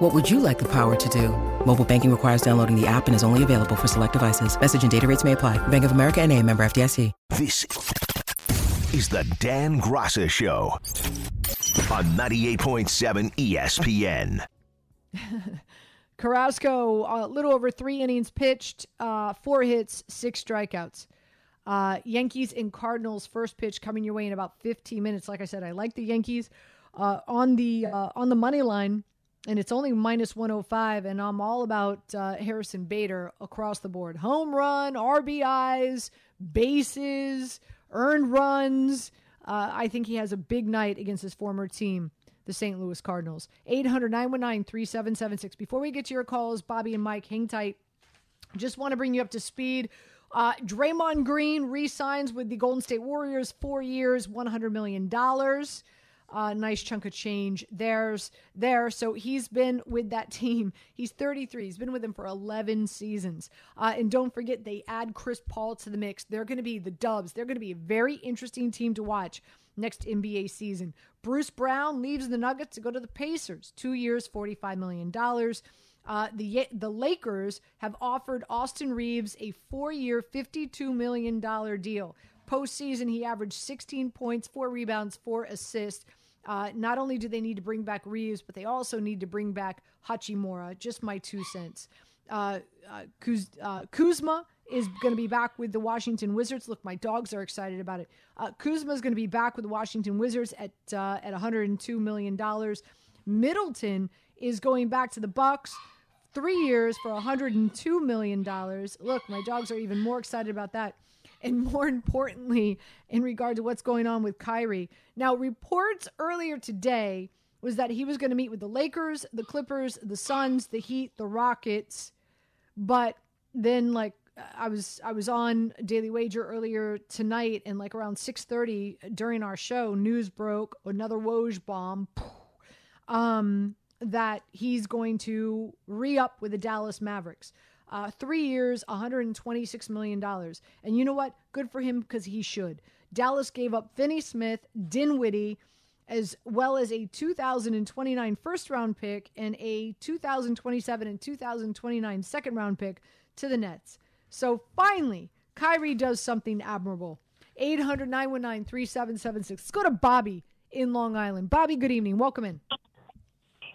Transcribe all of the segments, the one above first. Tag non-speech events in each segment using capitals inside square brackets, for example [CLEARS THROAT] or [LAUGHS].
What would you like the power to do? Mobile banking requires downloading the app and is only available for select devices. Message and data rates may apply. Bank of America and a member FDIC. This is the Dan Graca Show on 98.7 ESPN. [LAUGHS] Carrasco, a little over three innings pitched, uh, four hits, six strikeouts. Uh, Yankees and Cardinals first pitch coming your way in about 15 minutes. Like I said, I like the Yankees uh, on the uh, on the money line, and it's only minus 105. And I'm all about uh, Harrison Bader across the board: home run, RBIs, bases, earned runs. Uh, I think he has a big night against his former team the St. Louis Cardinals. 800 919 3776. Before we get to your calls, Bobby and Mike, hang tight. Just want to bring you up to speed. Uh, Draymond Green re signs with the Golden State Warriors, four years, $100 million. Uh, nice chunk of change there's there. So he's been with that team. He's 33. He's been with them for 11 seasons. Uh, and don't forget, they add Chris Paul to the mix. They're going to be the Dubs. They're going to be a very interesting team to watch next NBA season. Bruce Brown leaves the Nuggets to go to the Pacers. Two years, $45 million. Uh, the the Lakers have offered Austin Reaves a four-year, fifty-two million dollar deal. Postseason, he averaged 16 points, four rebounds, four assists. Uh, not only do they need to bring back Reaves, but they also need to bring back Hachimura. Just my two cents. Uh, uh, Kuz, uh, Kuzma is going to be back with the Washington Wizards. Look, my dogs are excited about it. Uh, Kuzma is going to be back with the Washington Wizards at uh, at 102 million dollars. Middleton is going back to the Bucks, three years for 102 million dollars. Look, my dogs are even more excited about that. And more importantly, in regard to what's going on with Kyrie. Now, reports earlier today was that he was going to meet with the Lakers, the Clippers, the Suns, the Heat, the Rockets, but then like I was I was on Daily Wager earlier tonight, and like around six thirty during our show, news broke another Woj bomb, um, that he's going to re up with the Dallas Mavericks. Uh, three years, $126 million. And you know what? Good for him because he should. Dallas gave up Finney Smith, Dinwiddie, as well as a 2029 first round pick and a 2027 and 2029 second round pick to the Nets. So finally, Kyrie does something admirable. 800 919 3776. Let's go to Bobby in Long Island. Bobby, good evening. Welcome in.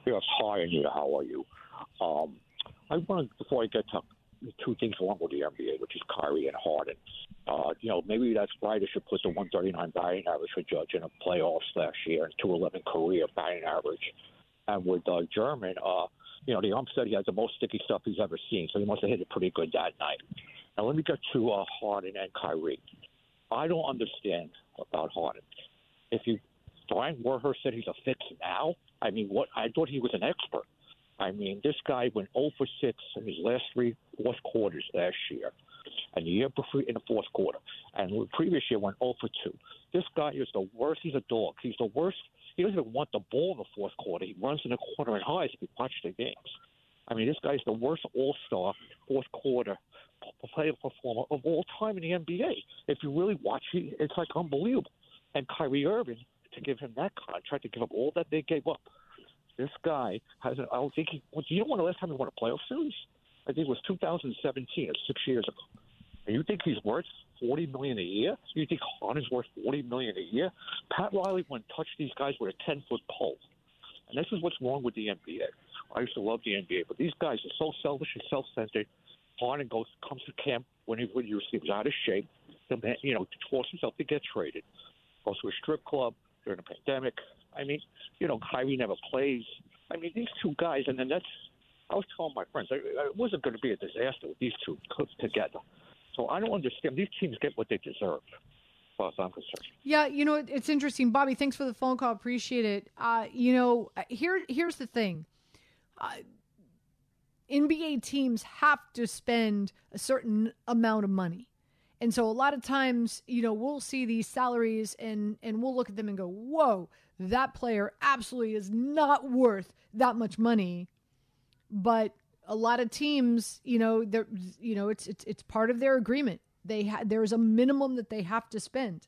Yes, hi, Anita. How are you? Um, I want before I get to two things along with the NBA, which is Kyrie and Harden. Uh, you know, maybe that's why they should put the 139 batting average for Judge in a playoffs last year and 211 career batting average. And with uh, German, uh, you know, the ump said he has the most sticky stuff he's ever seen, so he must have hit it pretty good that night. Now, let me get to uh, Harden and Kyrie. I don't understand about Harden. If you, Brian Windhorst said he's a fix now. I mean, what? I thought he was an expert. I mean, this guy went 0 for 6 in his last three fourth quarters last year, and the year before in the fourth quarter, and the previous year went 0 for 2. This guy is the worst. He's a dog. He's the worst he doesn't even want the ball in the fourth quarter. He runs in the corner and hides if you watch the games. I mean, this guy's the worst All Star fourth quarter player performer of all time in the NBA. If you really watch, he, it's like unbelievable. And Kyrie Irving to give him that contract, to give up all that they gave up. This guy has. I don't think he. Do you know when the last time he won a playoff series? I think it was 2017, six years ago. And you think he's worth forty million a year? You think Harden's worth forty million a year? Pat Riley wouldn't touch these guys with a ten foot pole. And this is what's wrong with the NBA. I used to love the NBA, but these guys are so selfish and self centered. Harden goes comes to camp when he when he was out of shape, you know, to force himself to get traded. Goes to a strip club during the pandemic. I mean, you know, Kyrie never plays. I mean, these two guys, and then that's. I was telling my friends, it wasn't going to be a disaster with these two together. So I don't understand. These teams get what they deserve. As far as I'm concerned. Yeah, you know it's interesting, Bobby. Thanks for the phone call. Appreciate it. Uh, you know, here here's the thing. Uh, NBA teams have to spend a certain amount of money. And so a lot of times, you know, we'll see these salaries and and we'll look at them and go, "Whoa, that player absolutely is not worth that much money." But a lot of teams, you know, they're you know, it's it's it's part of their agreement. They ha- there's a minimum that they have to spend.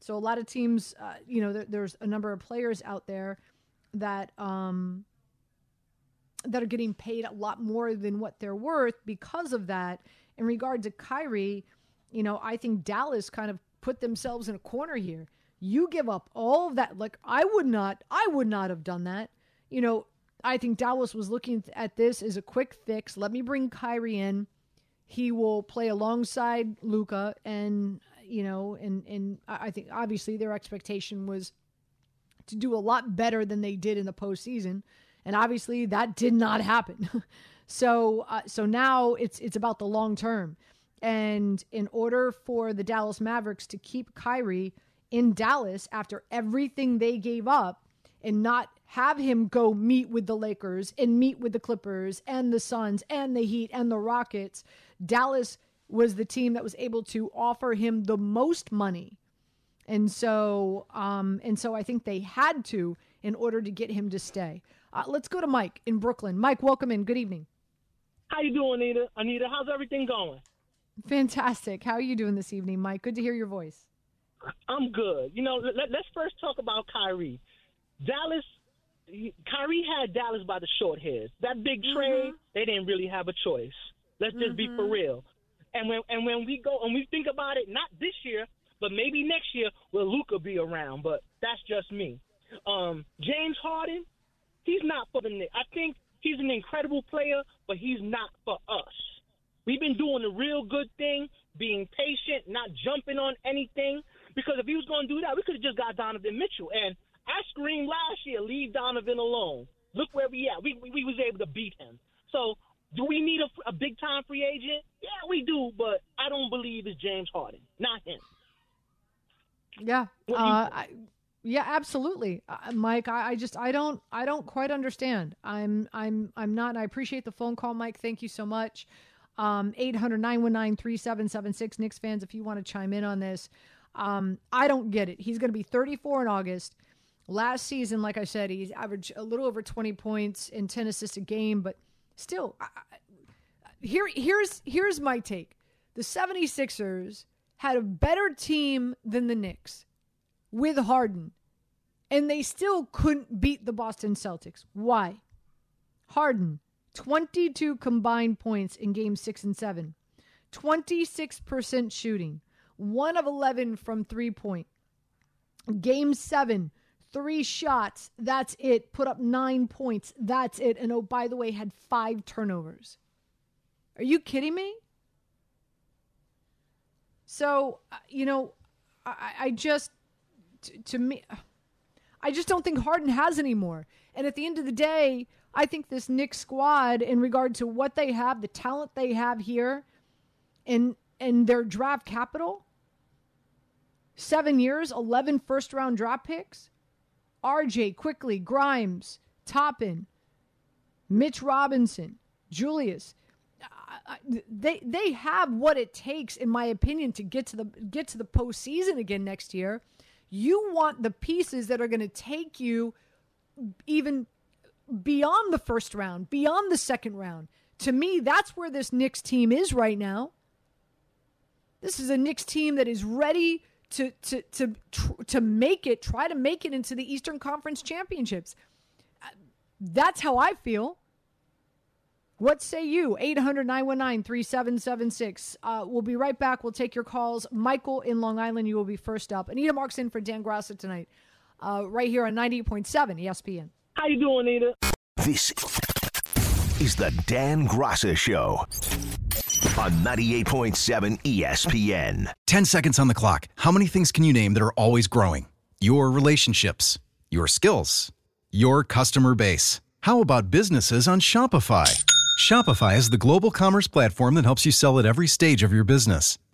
So a lot of teams, uh, you know, there, there's a number of players out there that um that are getting paid a lot more than what they're worth because of that. In regard to Kyrie, you know, I think Dallas kind of put themselves in a corner here. You give up all of that. Like I would not, I would not have done that. You know, I think Dallas was looking at this as a quick fix. Let me bring Kyrie in. He will play alongside Luka, and you know, and and I think obviously their expectation was to do a lot better than they did in the postseason, and obviously that did not happen. [LAUGHS] so uh, so now it's it's about the long term, and in order for the Dallas Mavericks to keep Kyrie in Dallas after everything they gave up, and not have him go meet with the Lakers and meet with the Clippers and the Suns and the Heat and the Rockets, Dallas was the team that was able to offer him the most money. And so um and so I think they had to in order to get him to stay. Uh, let's go to Mike in Brooklyn. Mike, welcome in. Good evening. How you doing, Anita? Anita, how's everything going? Fantastic. How are you doing this evening, Mike? Good to hear your voice. I'm good. You know, let, us first talk about Kyrie. Dallas, Kyrie had Dallas by the short hairs. That big Mm-hmm. trade, they didn't really have a choice. Let's just be for real. And when and when we go and we think about it, not this year, but maybe next year, will Luka be around? But that's just me. Um, James Harden, he's not for the Knicks. I think he's an incredible player, but he's not for us. We've been doing the real good thing, being patient, not jumping on anything. Because if he was going to do that, we could have just got Donovan Mitchell. And I screamed last year, leave Donovan alone. Look where we at. We, we, we was able to beat him. So do we need a, a big time free agent? Yeah, we do, but I don't believe it's James Harden, not him. Yeah. What do you Uh. I, yeah, absolutely, uh, Mike. I, I just I don't I don't quite understand. I'm I'm I'm not. And I appreciate the phone call, Mike. Thank you so much. Um, 800-919-3776. Knicks fans, if you want to chime in on this, um, I don't get it. He's going to be 34 in August. Last season, like I said, he's averaged a little over 20 points and 10 assists a game, but still, I- here here's here's my take. The 76ers had a better team than the Knicks with Harden, and they still couldn't beat the Boston Celtics. Why? Harden, 22 combined points in game 6 and 7. 26% shooting. 1 of 11 from 3 point. Game 7, 3 shots. That's it. Put up 9 points. That's it. And oh by the way, had 5 turnovers. Are you kidding me? So, uh, you know, I, I just, t- to me, I just don't think Harden has anymore. And at the end of the day, I think this Knicks squad, in regard to what they have, the talent they have here, and and their draft capital, seven years, 11 first round draft picks, RJ, Quickley, Grimes, Toppin, Mitch Robinson, Julius. I- I- They they have what it takes, in my opinion, to get to the get to the postseason again next year. You want the pieces that are going to take you even beyond the first round, beyond the second round. To me, that's where this Knicks team is right now. This is a Knicks team that is ready to to to to make it, try to make it into the Eastern Conference Championships. Uh, That's how I feel. What say you? 800 919 3776. Uh, We'll be right back. We'll take your calls. Michael in Long Island, you will be first up. Anita Marks in for Dan Graca tonight, uh, right here on 98.7 ESPN. How you doing, Anita? This is the Dan Graca Show on 98.7 ESPN. 10 seconds on the clock. How many things can you name that are always growing? Your relationships, your skills, your customer base. How about businesses on Shopify? Shopify is the global commerce platform that helps you sell at every stage of your business.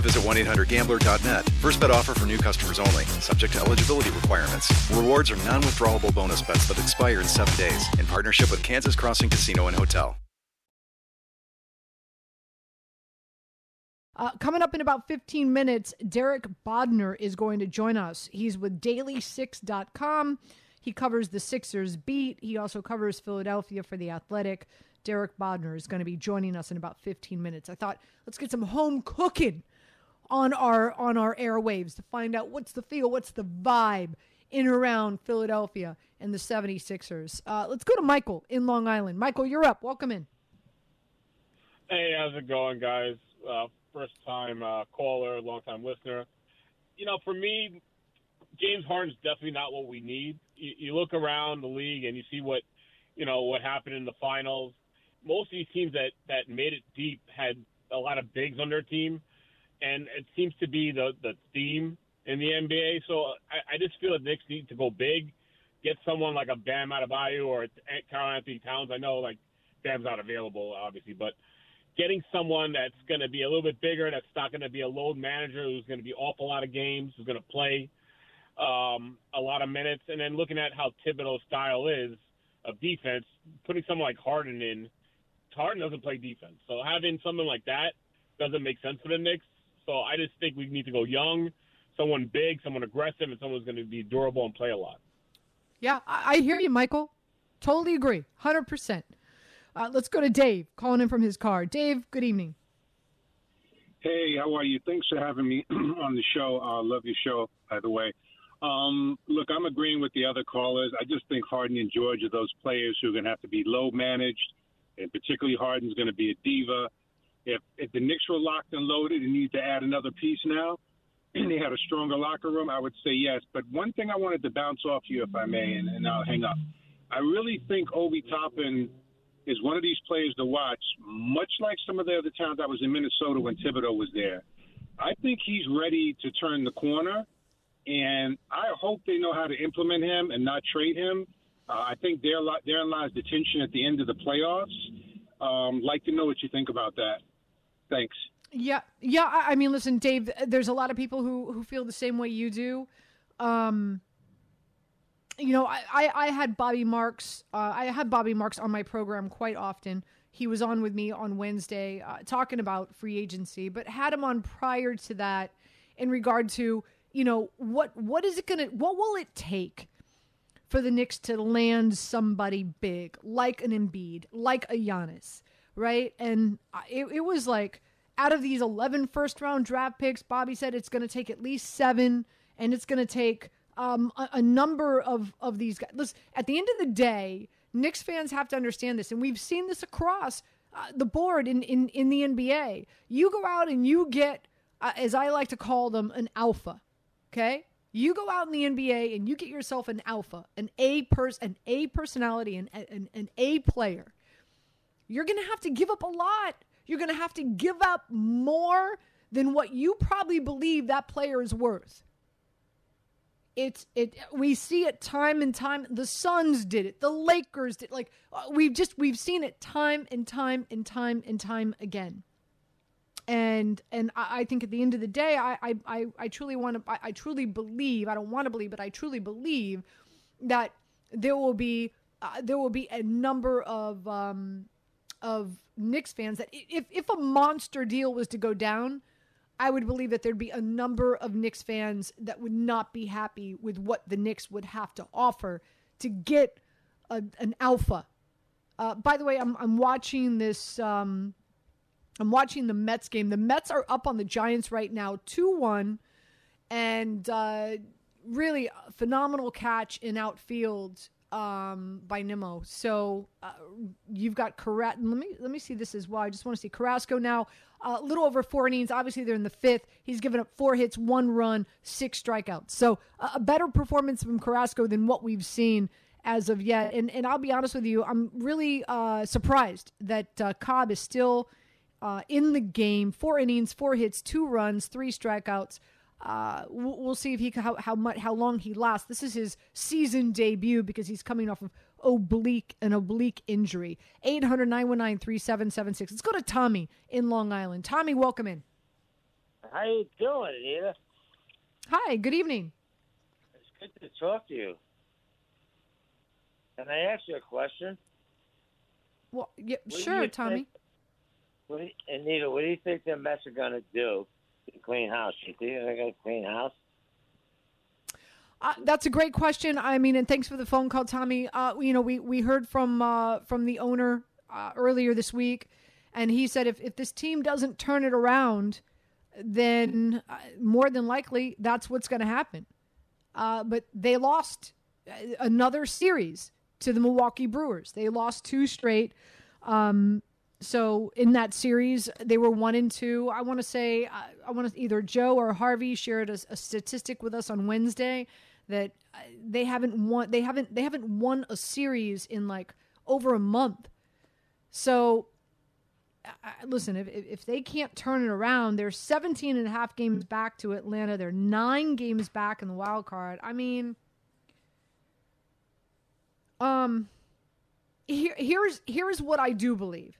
visit 1-800-GAMBLER.net. First bet offer for new customers only. Subject to eligibility requirements. Rewards are non-withdrawable bonus bets that expire in seven days. In partnership with Kansas Crossing Casino and Hotel. Uh, coming up in about 15 minutes, Derek Bodner is going to join us. He's with Daily6.com. He covers the Sixers beat. He also covers Philadelphia for The Athletic. Derek Bodner is going to be joining us in about 15 minutes. I thought, let's get some home cooking on our on our airwaves to find out what's the feel, what's the vibe in around Philadelphia and the 76ers. Uh, let's go to Michael in Long Island. Michael, you're up. Welcome in. Hey, how's it going, guys? Uh, first time uh, caller, long time listener. You know, for me, James Harden's definitely not what we need. You, you look around the league and you see what, you know, what happened in the finals. Most of these teams that that made it deep had a lot of bigs on their team, and it seems to be the the theme in the NBA. So I, I just feel that Knicks need to go big, get someone like a Bam Adebayo or Karl Anthony Towns. I know like Bam's not available, obviously, but getting someone that's going to be a little bit bigger, that's not going to be a load manager, who's going to be off a lot of games, who's going to play um, a lot of minutes, and then looking at how Thibodeau's style is of defense, putting someone like Harden in, Harden doesn't play defense, so having someone like that doesn't make sense for the Knicks. So I just think we need to go young, someone big, someone aggressive, and someone who's going to be durable and play a lot. Yeah, I, I hear you, Michael. Totally agree, hundred percent. Uh, let's go to Dave, calling in from his car. Dave, good evening. Hey, how are you? Thanks for having me [CLEARS THROAT] on the show. I uh, love your show, by the way. Um, look, I'm agreeing with the other callers. I just think Harden and George are those players who are going to have to be low managed, and particularly Harden's going to be a diva. If if the Knicks were locked and loaded and need to add another piece now, [CLEARS THROAT] and they had a stronger locker room, I would say yes. But one thing I wanted to bounce off you, if I may, and, and I'll hang up. I really think Obi Toppin is one of these players to watch, much like some of the other towns I was in Minnesota when Thibodeau was there. I think he's ready to turn the corner, and I hope they know how to implement him and not trade him. Uh, I think there, therein lies the tension at the end of the playoffs. Um, like to know what you think about that. Thanks. Yeah, yeah. I mean, listen, Dave. There's a lot of people who who feel the same way you do. Um, you know, I, I, I had Bobby Marks. Uh, I had Bobby Marks on my program quite often. He was on with me on Wednesday uh, talking about free agency, but had him on prior to that in regard to you know what what is it gonna what will it take for the Knicks to land somebody big like an Embiid, like a Giannis, right? And it, it was like out of these 11 first round draft picks, Bobby said it's going to take at least seven, and it's going to take um, a, a, number of, of these guys. Listen, at the end of the day, Knicks fans have to understand this, and we've seen this across uh, the board in, in, in the NBA. You go out and you get, uh, as I like to call them, an alpha. Okay, you go out in the NBA and you get yourself an alpha, an A person, an A personality, an, an, an A player you're going to have to give up a lot. You're going to have to give up more than what you probably believe that player is worth. It's it we see it time and time the Suns did it. The Lakers did like uh, we've just we've seen it time and time and time and time again and and I, think at the end of the day, I I I, truly want to I, I, truly believe I don't want to believe, but I truly believe that there will be uh, there will be a number of um, of Knicks fans that if if a monster deal was to go down, I would believe that there'd be a number of Knicks fans that would not be happy with what the Knicks would have to offer to get a, an alpha. Uh, by the way, I'm I'm watching this. Um, I'm watching the Mets game. The Mets are up on the Giants right now, 2 1. And uh, really phenomenal catch in outfield um, by Nimmo. So uh, you've got Carrasco. Let me let me see this as well. I just want to see Carrasco now. Uh, a little over four innings. Obviously, they're in the fifth. He's given up four hits, one run, six strikeouts. So uh, a better performance from Carrasco than what we've seen as of yet. And and I'll be honest with you, I'm really uh, surprised that uh, Cobb is still uh, in the game. Four innings, four hits, two runs, three strikeouts. Uh, we'll, see if he how how much how long he lasts. This is his season debut because he's coming off of oblique an oblique injury. 800-919-3776. Let's go to Tommy in Long Island. Tommy, welcome in. How you doing, Anita? Hi, good evening. It's good to talk to you. Can I ask you a question? Well, yeah, sure, Tommy. Think, what do you, Anita, what do you think the Mets are going to do clean house? You think they're going to clean house? Uh, that's a great question. I mean, and thanks for the phone call, Tommy. Uh, you know, we we heard from uh, from the owner uh, earlier this week, and he said if if this team doesn't turn it around, then uh, more than likely that's what's going to happen. Uh, but they lost another series to the Milwaukee Brewers. They lost two straight. Um, so in that series, they were one and two. I want to say, I, I want to either Joe or Harvey shared a, a, statistic with us on Wednesday that uh, they haven't won. They haven't. They haven't won a series in like over a month. So, I, listen, if if they can't turn it around, they're 17 and a half games back to Atlanta. They're nine games back in the wild card. I mean, um, here here's here's what I do believe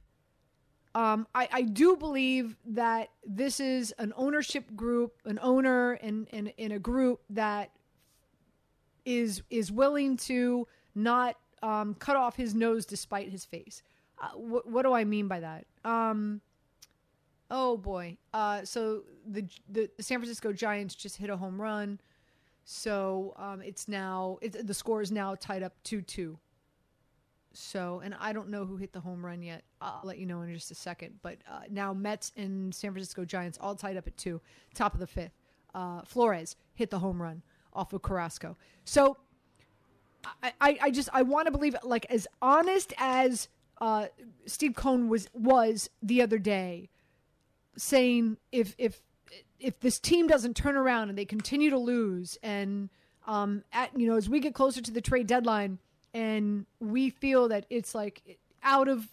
um, I, I do believe that this is an ownership group, an owner in, in, in a group that is is willing to not um, cut off his nose despite his face. Uh, wh- what do I mean by that? Um, oh boy. Uh, so the, the, San Francisco Giants just hit a home run, so um, it's now it, the score is now tied up two two. So, and I don't know who hit the home run yet. I'll let you know in just a second. But uh, now Mets and San Francisco Giants all tied up at two, top of the fifth. Uh, Flores hit the home run off of Carrasco. So, I, I, I just I want to believe like as honest as uh, Steve Cohen was was the other day, saying if if if this team doesn't turn around and they continue to lose, and um, at you know as we get closer to the trade deadline and we feel that it's like out of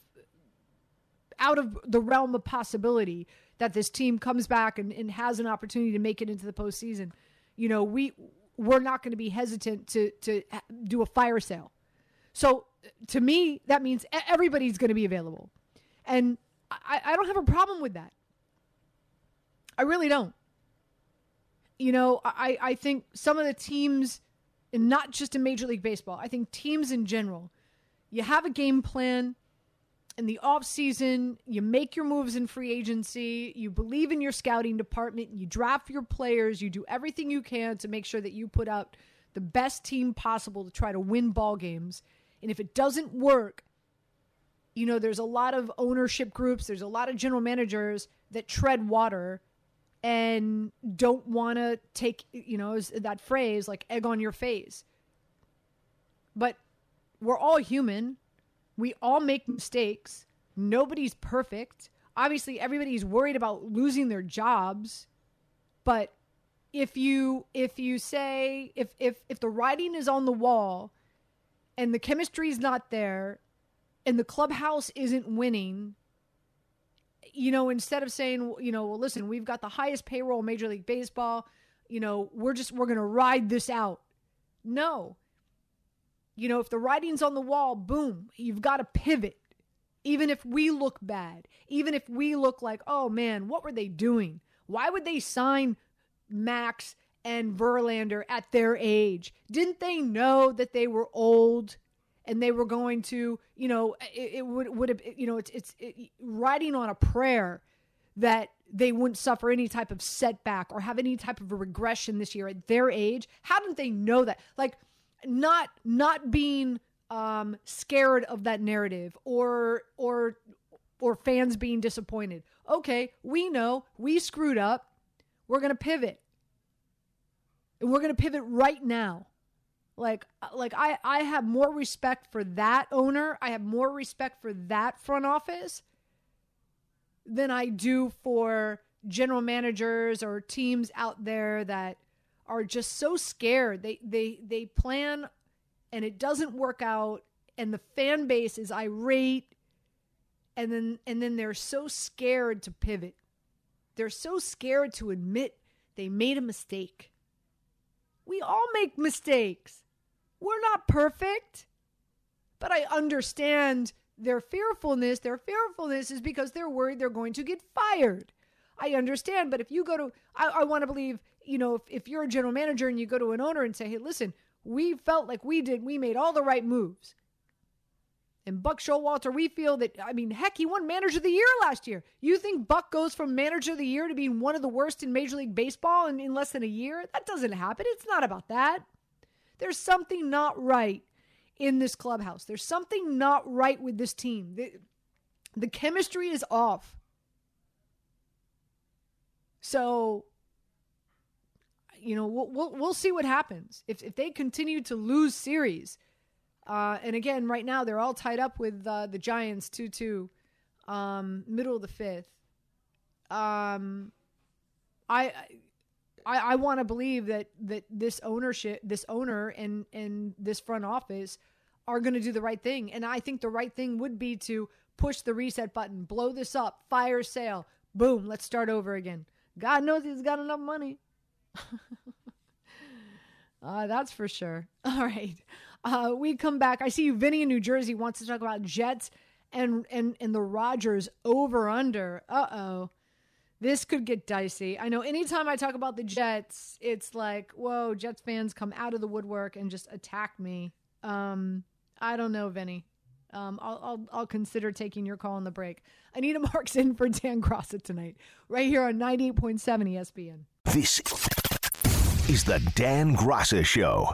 out of the realm of possibility that this team comes back and, and has an opportunity to make it into the postseason. You know, we we're not going to be hesitant to to uh, do a fire sale. So to me, that means everybody's going to be available, and I, I don't have a problem with that. I really don't. You know, I, I think some of the teams and not just in Major League Baseball. I think teams in general, you have a game plan in the off season, you make your moves in free agency, you believe in your scouting department, you draft your players, you do everything you can to make sure that you put out the best team possible to try to win ball games. And if it doesn't work, you know, there's a lot of ownership groups, there's a lot of general managers that tread water and don't want to take, you know, that phrase like egg on your face. But we're all human. We all make mistakes. Nobody's perfect. Obviously, everybody's worried about losing their jobs. But if you if you say if if if the writing is on the wall and the chemistry is not there and the clubhouse isn't winning, you know, instead of saying, you know, well, listen, we've got the highest payroll in Major League Baseball, you know, we're just, we're going to ride this out. No. You know, if the writing's on the wall, boom, you've got to pivot. Even if we look bad, even if we look like, oh man, what were they doing? Why would they sign Max and Verlander at their age? Didn't they know that they were old? And they were going to, you know, it, it would would have, you know, it's it's it, writing on a prayer that they wouldn't suffer any type of setback or have any type of a regression this year at their age. How didn't they know that? Like not not being um scared of that narrative or or or fans being disappointed. Okay, we know we screwed up. We're going to pivot. And we're going to pivot right now. Like uh, like I I have more respect for that owner. I have more respect for that front office than I do for general managers or teams out there that are just so scared. They they they plan and it doesn't work out and the fan base is irate and then and then they're so scared to pivot. They're so scared to admit they made a mistake. We all make mistakes. We're not perfect. But I understand their fearfulness. Their fearfulness is because they're worried they're going to get fired. I understand. But if you go to, I, I want to believe, you know, if, if you're a general manager and you go to an owner and say, hey, listen, we felt like we did, we made all the right moves. And Buck Showalter, we feel that, I mean, heck, he won manager of the year last year. You think Buck goes from manager of the year to being one of the worst in Major League Baseball in, in less than a year? That doesn't happen. It's not about that. There's something not right in this clubhouse. There's something not right with this team. The, the chemistry is off. So, you know, we'll, we'll, we'll see what happens. If, if they continue to lose series, uh, and again, right now they're all tied up with uh, the Giants 2 2, um, middle of the fifth. Um, I, I, I want to believe that that this ownership, this owner, and and this front office are going to do the right thing. And I think the right thing would be to push the reset button, blow this up, fire sale, boom, let's start over again. God knows he's got enough money. [LAUGHS] uh, that's for sure. [LAUGHS] All right. Uh, we come back. I see you, Vinny in New Jersey wants to talk about Jets and and and the Rodgers over under. Uh oh this could get dicey. I know anytime I talk about the Jets, it's like, whoa, Jets fans come out of the woodwork and just attack me. Um, I don't know, Vinny. Um, I'll, I'll, I'll consider taking your call on the break. Anita [LAUGHS] Marks in for Dan Graca tonight, right here on 98.7 ESPN. This is the Dan Graca Show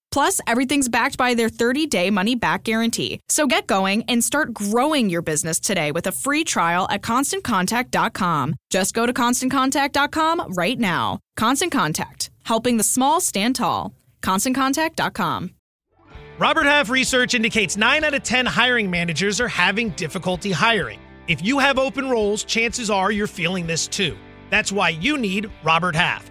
Plus, everything's backed by their 30 day money back guarantee. So get going and start growing your business today with a free trial at constantcontact.com. Just go to constantcontact.com right now. Constant Contact, helping the small stand tall. ConstantContact.com. Robert Half research indicates 9 out of 10 hiring managers are having difficulty hiring. If you have open roles, chances are you're feeling this too. That's why you need Robert Half.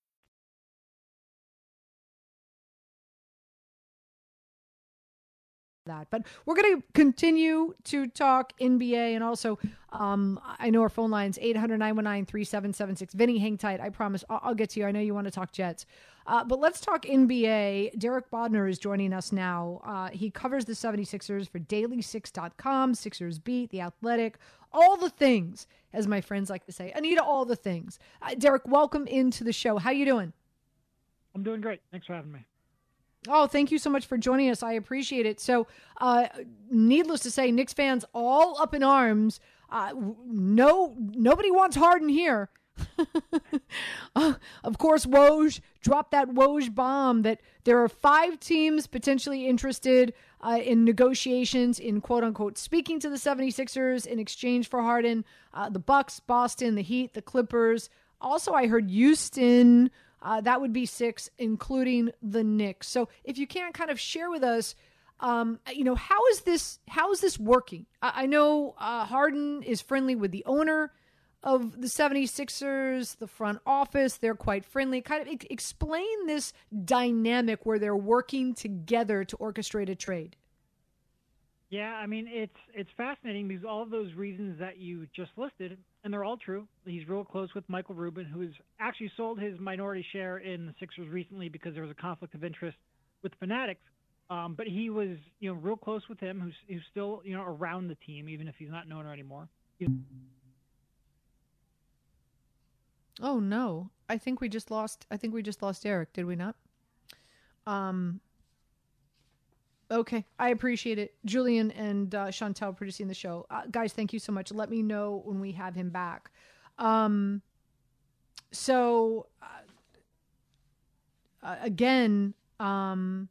That. But we're going to continue to talk NBA and also um, I know our phone lines 800 919 3776. Vinny, hang tight. I promise I'll, I'll, get to you. I know you want to talk Jets. Uh, but let's talk NBA. Derek Bodner is joining us now. Uh, he covers the 76ers for daily6.com, Sixers Beat, The Athletic, all the things, as my friends like to say. Anita, all the things. Uh, Derek, welcome into the show. How you doing? I'm doing great. Thanks for having me. Oh, thank you so much for joining us. I appreciate it. So, uh, needless to say, Knicks fans all up in arms. Uh, no, nobody wants Harden here. [LAUGHS] uh, of course, Woj dropped that Woj bomb that there are five teams potentially interested uh, in negotiations in quote unquote speaking to the 76ers in exchange for Harden. Uh, the Bucks, Boston, the Heat, the Clippers. Also, I heard Houston. Uh, that would be six, including the Knicks. So if you can't kind of share with us, um, you know, how is this? How is this working? I, I know uh, Harden is friendly with the owner of the 76ers, the front office. They're quite friendly. Kind of explain this dynamic where they're working together to orchestrate a trade. Yeah, I mean it's it's fascinating because all of those reasons that you just listed, and they're all true. He's real close with Michael Rubin, who has actually sold his minority share in the Sixers recently because there was a conflict of interest with Fanatics. Um, but he was, you know, real close with him, who's who's still, you know, around the team, even if he's not an owner anymore. Oh no! I think we just lost. I think we just lost Eric. Did we not? Um, Okay, I appreciate it. Julian and uh, Chantel producing the show. Uh, guys, thank you so much. Let me know when we have him back. Um, so, uh, uh again, um,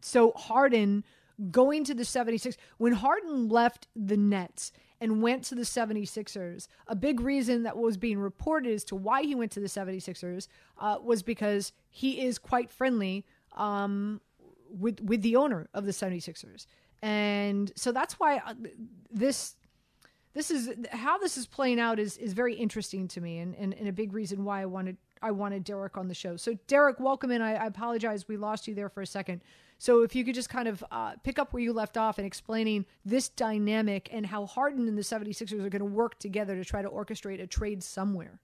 so Harden going to the 76 when Harden left the Nets and went to the 76ers, a big reason that was being reported as to why he went to the 76ers uh, was because he is quite friendly um, with with the owner of the 76ers. And so that's why uh, this this is how this is playing out is is very interesting to me and, and, and a big reason why I wanted I wanted Derek on the show. So Derek, welcome in. I, I apologize we lost you there for a second. So if you could just kind of uh, pick up where you left off and explaining this dynamic and how Harden and the 76ers are going to work together to try to orchestrate a trade somewhere.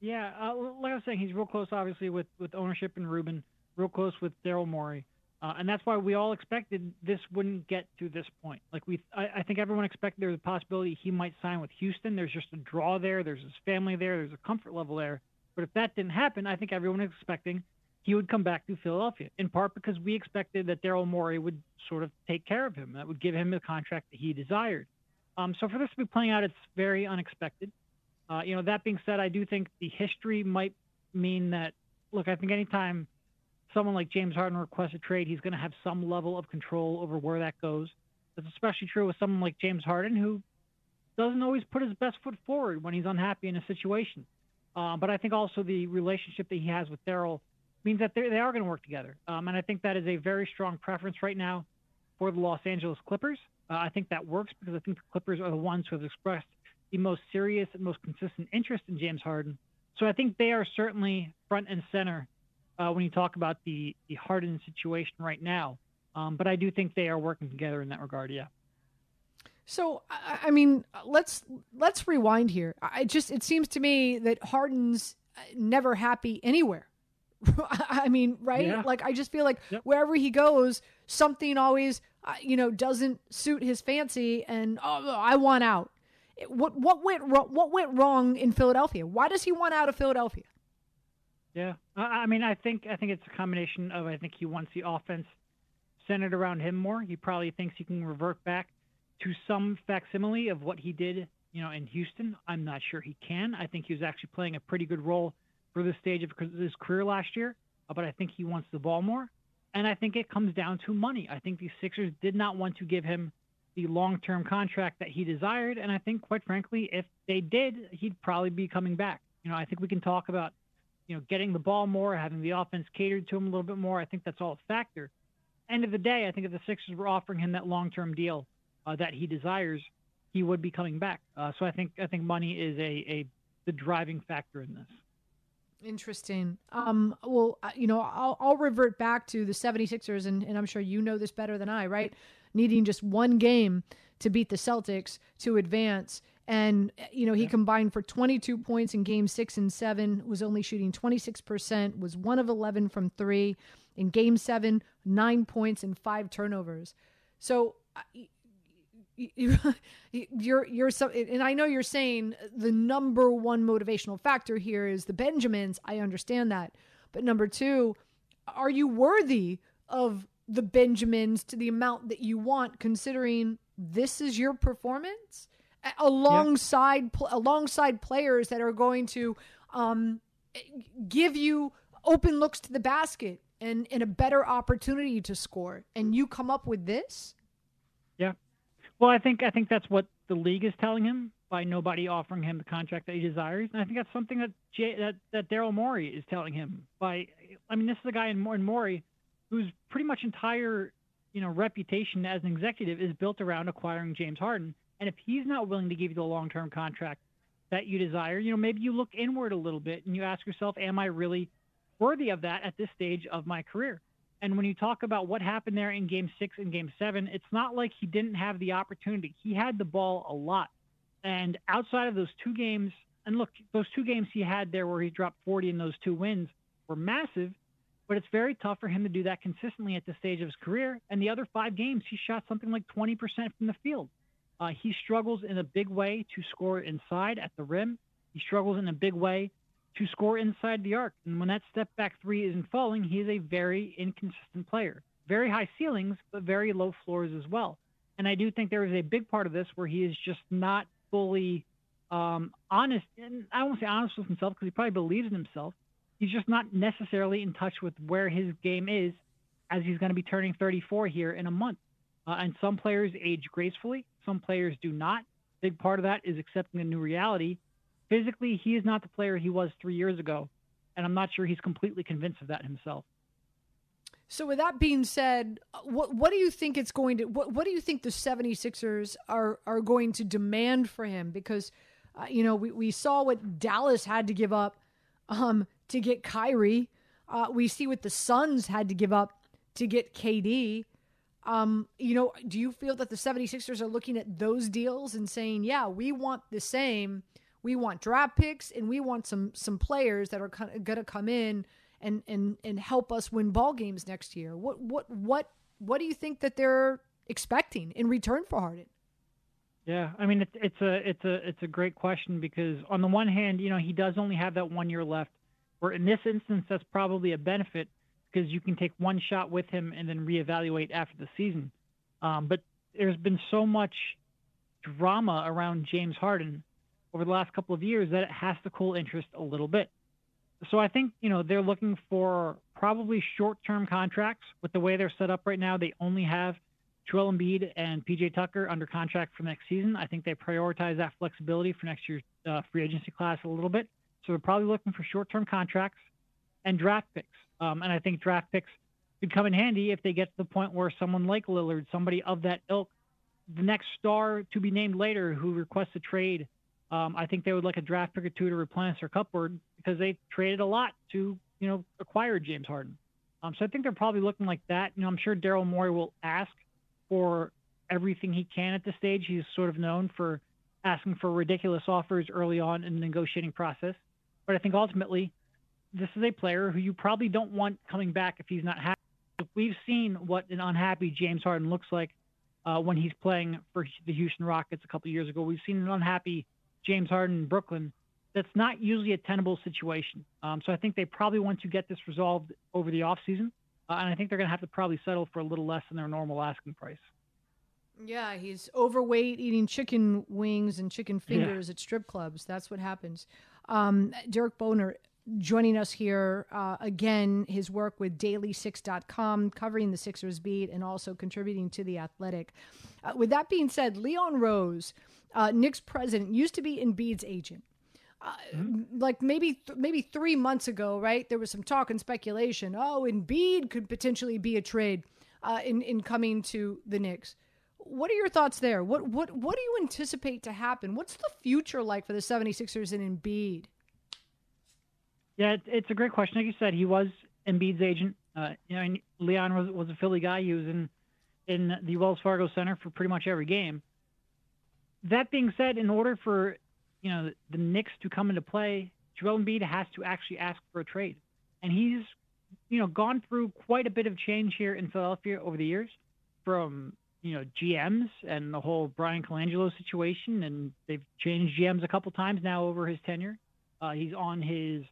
Yeah, uh, like I was saying, he's real close, obviously, with, with ownership and Rubin real close with Daryl Morey. Uh, and that's why we all expected this wouldn't get to this point. Like we, I, I think everyone expected there was a possibility he might sign with Houston. There's just a draw there. There's his family there. There's a comfort level there. But if that didn't happen, I think everyone was expecting he would come back to Philadelphia. In part because we expected that Daryl Morey would sort of take care of him. That would give him the contract that he desired. Um, so for this to be playing out, it's very unexpected. Uh, you know, that being said, I do think the history might mean that. Look, I think anytime someone like James Harden requests a trade, he's going to have some level of control over where that goes. That's especially true with someone like James Harden, who doesn't always put his best foot forward when he's unhappy in a situation. Uh, but I think also the relationship that he has with Daryl means that they are going to work together. Um, and I think that is a very strong preference right now for the Los Angeles Clippers. Uh, I think that works because I think the Clippers are the ones who have expressed the most serious and most consistent interest in James Harden. So I think they are certainly front and center uh, when you talk about the the Harden situation right now. Um, but I do think they are working together in that regard. Yeah. So I mean, let's let's rewind here. I just it seems to me that Harden's never happy anywhere. [LAUGHS] I mean, right? Yeah. Like I just feel like yep. wherever he goes, something always uh, you know doesn't suit his fancy, and oh, I want out. What what went what went wrong in Philadelphia? Why does he want out of Philadelphia? Yeah, I mean, I think I think it's a combination of I think he wants the offense centered around him more. He probably thinks he can revert back to some facsimile of what he did, you know, in Houston. I'm not sure he can. I think he was actually playing a pretty good role for this stage of his career last year, but I think he wants the ball more. And I think it comes down to money. I think the Sixers did not want to give him the long term contract that he desired. And I think, quite frankly, if they did, he'd probably be coming back. You know, I think we can talk about, you know, getting the ball more, having the offense catered to him a little bit more. I think that's all a factor. End of the day, I think if the Sixers were offering him that long term deal uh, that he desires, he would be coming back. Uh, so I think I think money is a, a the driving factor in this. Interesting. Um, well, you know, I'll, I'll revert back to the 76ers, and, and I'm sure you know this better than I, right? Needing just one game to beat the Celtics to advance. And, you know, he yeah. combined for 22 points in game six and seven, was only shooting 26%, was one of 11 from three. In game seven, nine points and five turnovers. So, [LAUGHS] you're you're so and I know you're saying the number one motivational factor here is the Benjamins. I understand that. But number 2, are you worthy of the Benjamins to the amount that you want considering this is your performance alongside yep. pl- alongside players that are going to um, give you open looks to the basket and, and a better opportunity to score and you come up with this? Well, I think I think that's what the league is telling him by nobody offering him the contract that he desires, and I think that's something that Jay, that that Daryl Morey is telling him by. I mean, this is a guy in, in Morey whose pretty much entire you know reputation as an executive is built around acquiring James Harden, and if he's not willing to give you the long term contract that you desire, you know maybe you look inward a little bit and you ask yourself, am I really worthy of that at this stage of my career? And when you talk about what happened there in game six and game seven, it's not like he didn't have the opportunity. He had the ball a lot. And outside of those two games, and look, those two games he had there where he dropped 40 in those two wins were massive, but it's very tough for him to do that consistently at this stage of his career. And the other five games, he shot something like 20% from the field. Uh, he struggles in a big way to score inside at the rim. He struggles in a big way to score inside the arc. And when that step back three isn't falling, he is a very inconsistent player. Very high ceilings, but very low floors as well. And I do think there is a big part of this where he is just not fully um, honest. And I won't say honest with himself because he probably believes in himself. He's just not necessarily in touch with where his game is as he's going to be turning 34 here in a month. Uh, and some players age gracefully, some players do not. Big part of that is accepting a new reality physically, he is not the player he was three years ago, and I'm not sure he's completely convinced of that himself. So with that being said, what what do you think it's going to what what do you think the 76ers are are going to demand for him because uh, you know we, we saw what Dallas had to give up um to get Kyrie. Uh, we see what the Suns had to give up to get KD. Um, you know, do you feel that the 76ers are looking at those deals and saying, "Yeah, we want the same we want draft picks and we want some some players that are going to come in and and and help us win ball games next year. What what what what do you think that they're expecting in return for Harden? Yeah, I mean it's it's a it's a it's a great question because on the one hand, you know, he does only have that one year left. Where in this instance, that's probably a benefit because you can take one shot with him and then reevaluate after the season. Um, but there's been so much drama around James Harden over the last couple of years that it has to cool interest a little bit. So I think, you know, they're looking for probably short-term contracts with the way they're set up right now. They only have Joel Embiid and PJ Tucker under contract for next season. I think they prioritize that flexibility for next year's uh, free agency class a little bit. So they're probably looking for short-term contracts and draft picks. Um, and I think draft picks could come in handy if they get to the point where someone like Lillard, somebody of that ilk, the next star to be named later who requests a trade um, I think they would like a draft pick or two to replenish their cupboard because they traded a lot to, you know, acquire James Harden. Um, so I think they're probably looking like that. You know, I'm sure Daryl Morey will ask for everything he can at this stage. He's sort of known for asking for ridiculous offers early on in the negotiating process. But I think ultimately, this is a player who you probably don't want coming back if he's not happy. We've seen what an unhappy James Harden looks like uh, when he's playing for the Houston Rockets a couple of years ago. We've seen an unhappy James Harden in Brooklyn, that's not usually a tenable situation. Um, so I think they probably want to get this resolved over the offseason. Uh, and I think they're going to have to probably settle for a little less than their normal asking price. Yeah, he's overweight, eating chicken wings and chicken fingers yeah. at strip clubs. That's what happens. Um, Derek Bodner, joining us here uh, again. His work with Daily6.com, covering the Sixers beat and also contributing to the Athletic. Uh, with that being said, Leon Rose, uh, Knicks president, used to be Embiid's agent. Uh, like maybe th- maybe three months ago, right? There was some talk and speculation. Oh, Embiid could potentially be a trade uh, in in coming to the Knicks. What are your thoughts there? What what what do you anticipate to happen? What's the future like for the 76ers and Embiid? Yeah, it, it's a great question. Like you said, he was Embiid's agent. Uh, you know, and Leon was was a Philly guy. He was in in the Wells Fargo Center for pretty much every game. That being said, in order for you know the, Knicks to come into play, Joel Embiid has to actually ask for a trade, and he's you know gone through quite a bit of change here in Philadelphia over the years, from you know GMs and the whole Bryan Colangelo situation, and they've changed GMs a couple times now over his tenure. Uh, he's on his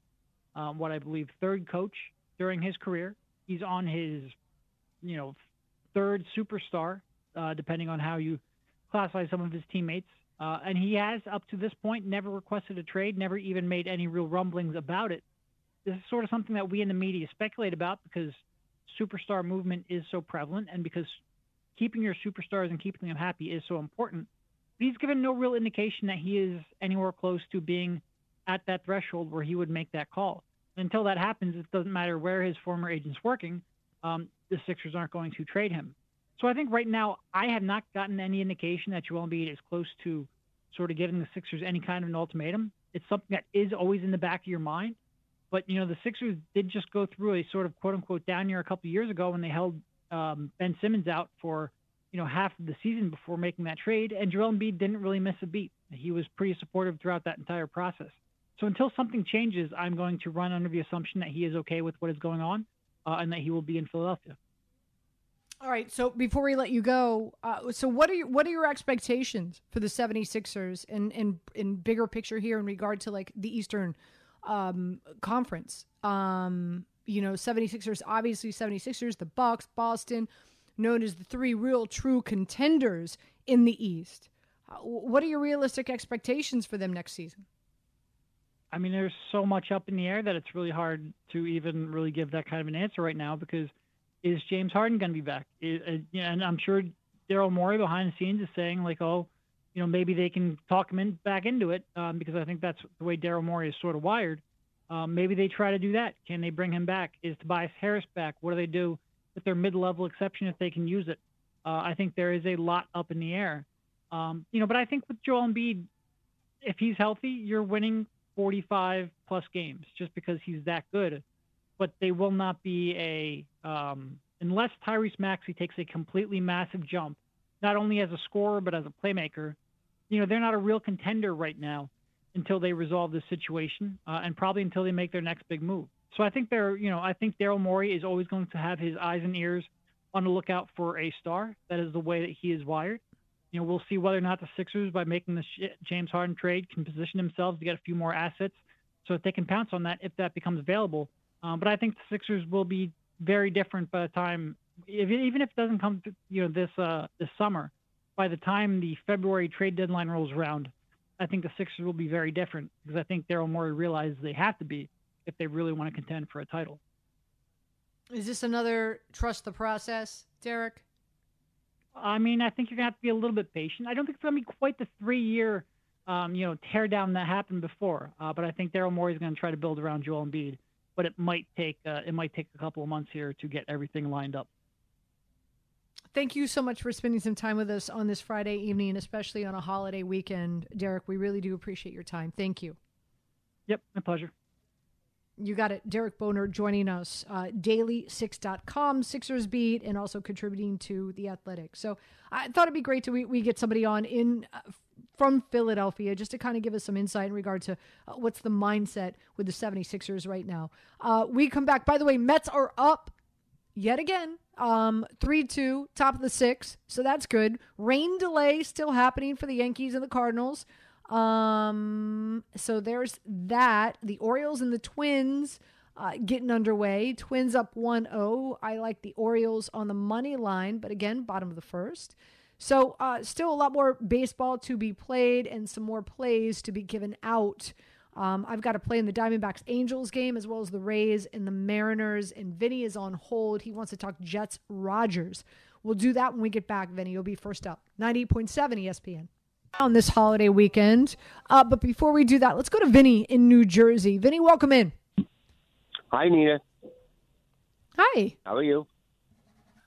um, what I believe third coach during his career. He's on his you know third superstar, uh, depending on how you classify some of his teammates. Uh, and he has, up to this point, never requested a trade, never even made any real rumblings about it. This is sort of something that we in the media speculate about because superstar movement is so prevalent and because keeping your superstars and keeping them happy is so important. But he's given no real indication that he is anywhere close to being at that threshold where he would make that call. Until that happens, it doesn't matter where his former agent's working, um, the Sixers aren't going to trade him. So I think right now I have not gotten any indication that Joel Embiid is close to sort of giving the Sixers any kind of an ultimatum. It's something that is always in the back of your mind. But you know the Sixers did just go through a sort of quote unquote down year a couple of years ago when they held um, Ben Simmons out for you know half of the season before making that trade, and Joel Embiid didn't really miss a beat. He was pretty supportive throughout that entire process. So until something changes, I'm going to run under the assumption that he is okay with what is going on uh, and that he will be in Philadelphia. All right, so before we let you go, uh, so what are your, what are your expectations for the 76ers and in, in, in bigger picture here in regard to like the Eastern um, Conference? Um, you know, 76ers obviously 76ers, the Bucks, Boston, known as the three real true contenders in the East. Uh, what are your realistic expectations for them next season? I mean, there's so much up in the air that it's really hard to even really give that kind of an answer right now because is James Harden going to be back? Is, uh, and I'm sure Daryl Morey behind the scenes is saying like, oh, you know, maybe they can talk him in, back into it um, because I think that's the way Daryl Morey is sort of wired. Um, maybe they try to do that. Can they bring him back? Is Tobias Harris back? What do they do with their mid-level exception if they can use it? Uh, I think there is a lot up in the air. Um, you know, but I think with Joel Embiid, if he's healthy, you're winning 45 plus games just because he's that good. But they will not be a um, unless Tyrese Maxey takes a completely massive jump, not only as a scorer but as a playmaker. You know, they're not a real contender right now until they resolve this situation, uh, and probably until they make their next big move. So I think they're, you know, I think Daryl Morey is always going to have his eyes and ears on the lookout for a star. That is the way that he is wired. You know, we'll see whether or not the Sixers, by making the James Harden trade, can position themselves to get a few more assets so that they can pounce on that if that becomes available. Um, but I think the Sixers will be very different by the time, if, even if it doesn't come, to, you know, this uh, this summer. By the time the February trade deadline rolls around, I think the Sixers will be very different because I think Daryl Morey realizes they have to be if they really want to contend for a title. Is this another trust the process, Derek? I mean, I think you're gonna have to be a little bit patient. I don't think it's gonna be quite the three-year, um, you know, tear down that happened before. Uh, but I think Daryl Morey is gonna try to build around Joel Embiid. But it might take uh, it might take a couple of months here to get everything lined up. Thank you so much for spending some time with us on this Friday evening, especially on a holiday weekend, Derek. We really do appreciate your time. Thank you. Yep, my pleasure. You got it. Derek Bodner joining us, uh, daily6.com, Sixers Beat, and also contributing to The Athletic. So I thought it'd be great to we, we get somebody on in uh, from Philadelphia just to kind of give us some insight in regard to uh, what's the mindset with the 76ers right now. Uh, we come back. By the way, Mets are up yet again. Um, 3 2, top of the six. So that's good. Rain delay still happening for the Yankees and the Cardinals. Um, so there's that. The Orioles and the Twins uh, getting underway. Twins up 1 0. I like the Orioles on the money line, but again, bottom of the first. So uh, still a lot more baseball to be played and some more plays to be given out Um, I've got to play in the Diamondbacks Angels game as well as the Rays and the Mariners. And Vinny is on hold. He wants to talk Jets Rodgers. We'll do that when we get back, Vinny. You'll be first up. 98.7 ESPN. On this holiday weekend. Uh, but before we do that, let's go to Vinny in New Jersey. Vinny, welcome in. Hi, Nina. Hi. How are you?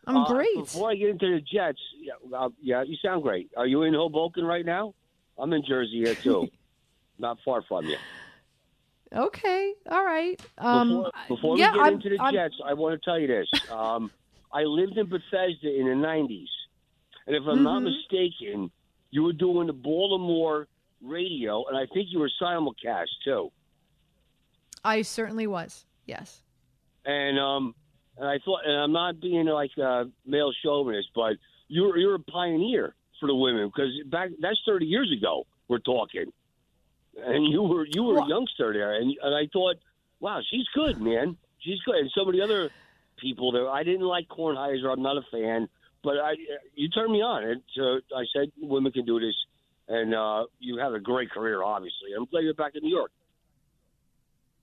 I'm Uh, great. Before I get into the Jets, yeah, uh, yeah, you sound great. Are you in Hoboken right now? I'm in Jersey here too, [LAUGHS] not far from you. Okay. All right. Um, Before, before yeah, we get I'm- into the I'm- Jets, I want to tell you this. [LAUGHS] Um, I lived in Bethesda in the '90s, and if I'm not Mhm. mistaken, you were doing the Baltimore radio, and I think you were simulcast too. I certainly was. Yes. And um, and I thought, and I'm not being like a male chauvinist, but you're you're a pioneer for the women because back that's 30 years ago. We're talking, and you were you were a youngster there, and and I thought, wow, she's good, man, she's good. And some of the other people there, I didn't like Kornheiser. I'm not a fan, but I you turned me on, and so I said women can do this, and uh, you have a great career, obviously. I'm glad you're back in New York.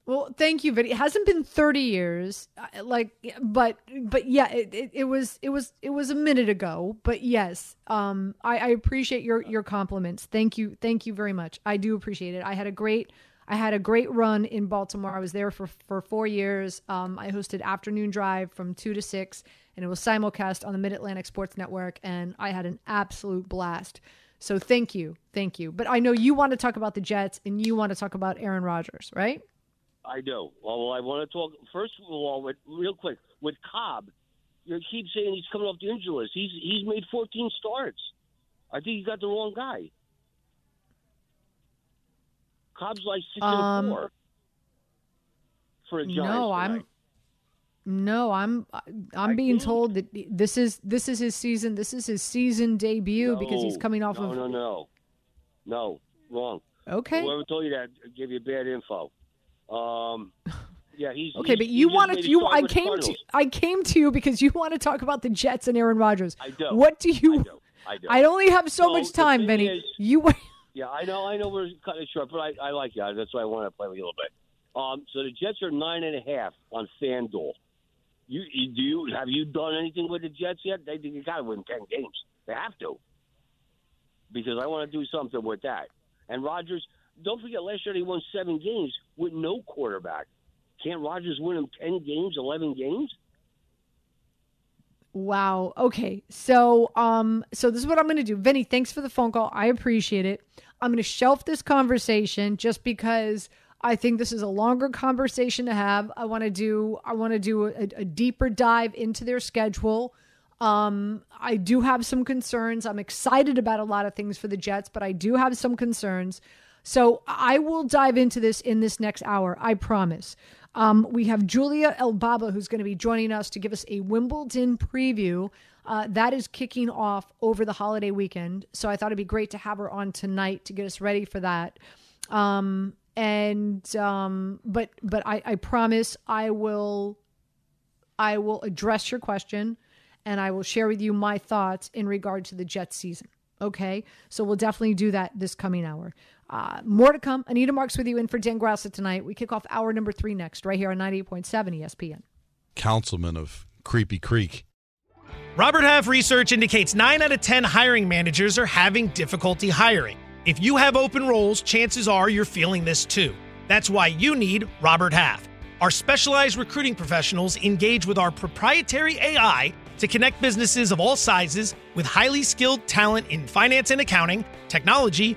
Well, thank you, Vinny. It hasn't been 30 years, uh, like, but, but yeah, it, it, it was, it was, it was a minute ago. But yes, um, I, I appreciate your your compliments. Thank you, thank you very much. I do appreciate it. I had a great, I had a great run in Baltimore. I was there for for four years. Um, I hosted afternoon drive from two to six, and it was simulcast on the Mid Atlantic Sports Network, and I had an absolute blast. So thank you, thank you. But I know you want to talk about the Jets, and you want to talk about Aaron Rodgers, right? I do. Well, I want to talk first of all, with, real quick, with Cobb. You keep saying he's coming off the injury list. He's he's made 14 starts. I think you got the wrong guy. Cobb's like six Um, and four for a Giants. No, I'm no, I'm I'm being told that this is this is his season. This is his season debut because he's coming off no, of no, no, no, wrong. Okay. Whoever told you that gave you bad info. Um, yeah, he's Okay, he's- but you wanted made a you I came to I came to you because you want to talk about the Jets and Aaron Rodgers. I do. What do you I do. I only have so So much time, Vinny. is- you [LAUGHS] Yeah, I know. I know we're cutting it short, but I, I like you. That's why I want to play with you a little bit. Um, so the Jets are nine and a half on FanDuel. You, you do you have you done anything with the Jets yet? They you got to win ten games. They have to because I want to do something with that. And Rodgers, don't forget last year he won seven games with no quarterback. Can't Rodgers win them ten games, eleven games? Wow. Okay. So, um, so this is what I'm going to do. Vinny, thanks for the phone call. I appreciate it. I'm going to shelf this conversation just because I think this is a longer conversation to have. I want to do, I want to do a, a deeper dive into their schedule. Um, I do have some concerns. I'm excited about a lot of things for the Jets, but I do have some concerns. So I will dive into this in this next hour. I promise. Um, we have Julia Elbaba who's going to be joining us to give us a Wimbledon preview. Uh, that is kicking off over the holiday weekend. So I thought it'd be great to have her on tonight to get us ready for that. Um, and um, but but I, I promise I will I will address your question and I will share with you my thoughts in regard to the Jets season. Okay, so we'll definitely do that this coming hour. Uh, more to come. Anita Marks with you in for Dan Graca tonight. We kick off hour number three next, right here on 98.7 ESPN. councilman of Creepy Creek. Robert Half research indicates 9 out of 10 hiring managers are having difficulty hiring. If you have open roles, chances are you're feeling this too. That's why you need Robert Half. Our specialized recruiting professionals engage with our proprietary AI to connect businesses of all sizes with highly skilled talent in finance and accounting, technology,